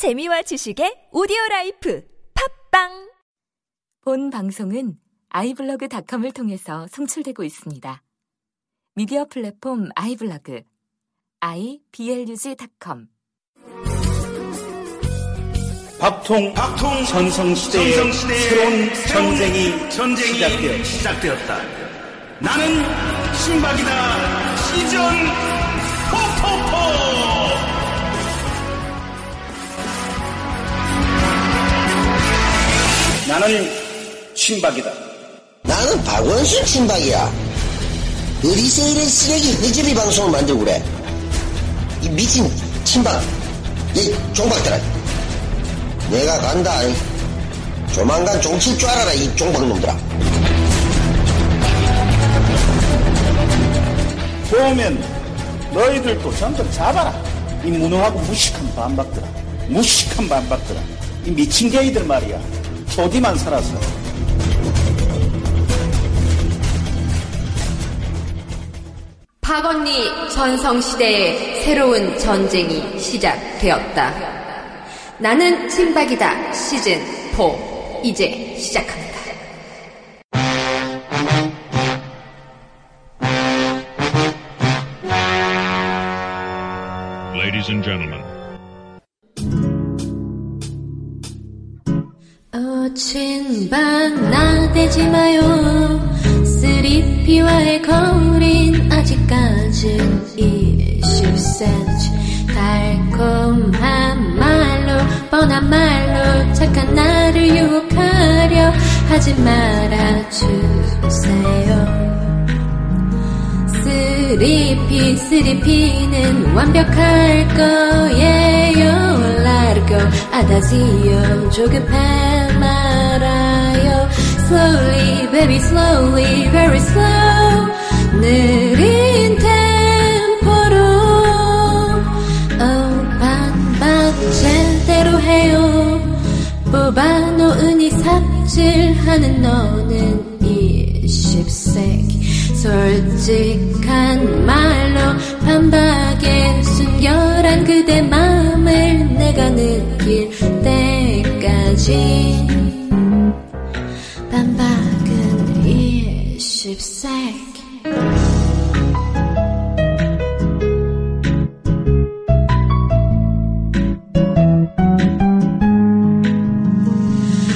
재미와 지식의 오디오 라이프 팟빵 본 방송은 아이블로그닷컴을 통해서 송출되고 있습니다. 미디어 플랫폼 아이블로그 iblog.com 박통, 박통 전성시대의, 전성시대의 새로운, 새로운 전쟁이, 전쟁이 시작되었다. 시작되었다. 나는 신박이다. 시전 포포포! 나는 신박이다. 나는 박원순 친박이야. 어디서 이런 쓰레기 허접이 방송을 만들고 그래. 이 미친 친박, 이 종박들아. 내가 간다. 이. 조만간 종칠 줄 알아라, 이 종박놈들아. 그러면 너희들도 전부 잡아라. 이 무능하고 무식한 반박들아. 무식한 반박들아. 이 미친 개이들 말이야. 조디만 살아서. 박언니 전성시대의 새로운 전쟁이 시작되었다. 나는 친박이다 시즌 4 이제 시작합니다. Ladies and gentlemen, 어, 친박 나대지 마요. 쓰리피와의 거린 아직까진 20cm. 달콤한 말로, 뻔한 말로 착한 나를 유혹하려 하지 말아주세요. 쓰리피, 쓰리피는 완벽할 거예요. Go, 아다지요. 조급해 말아요. Slowly, baby, slowly, very slow. 느린 템포로. Oh, 반박 제대로 해요. 뽑아놓은 이 삽질하는 너는 20세기 솔직한 말로 반박에 순결한 그대 마 반박은 20세기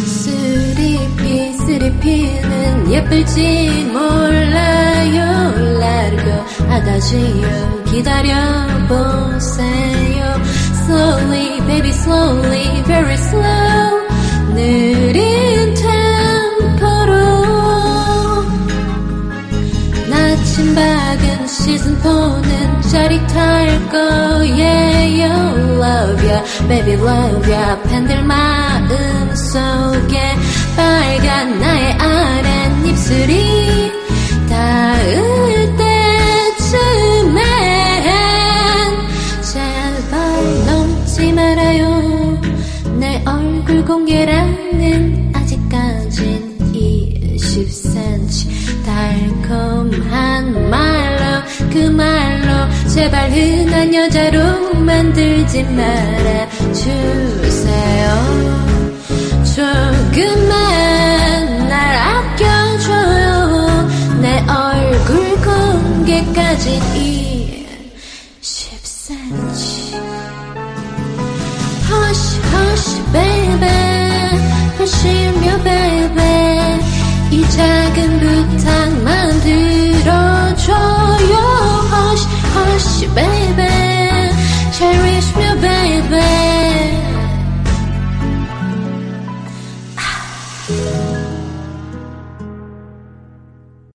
쓰리피 쓰리피는 예쁠지 몰라요 라르고 아다지요 기다려보세요 Slowly baby slowly very slow 느린 템포로 나침 박은 시즌4는 짜릿할 거예요. Love ya, baby love ya. 팬들 마음 속에 빨간 나의 아랫 입술이 닿을 때쯤엔 제발 넘지 말아요. 내 얼굴 공개라 제발 흔한 여자로 만들지 말아 주세요. 조금만 날 아껴줘요. 내 얼굴 공개까지 20cm Hush hush baby hush며 baby 이 작은 부탁만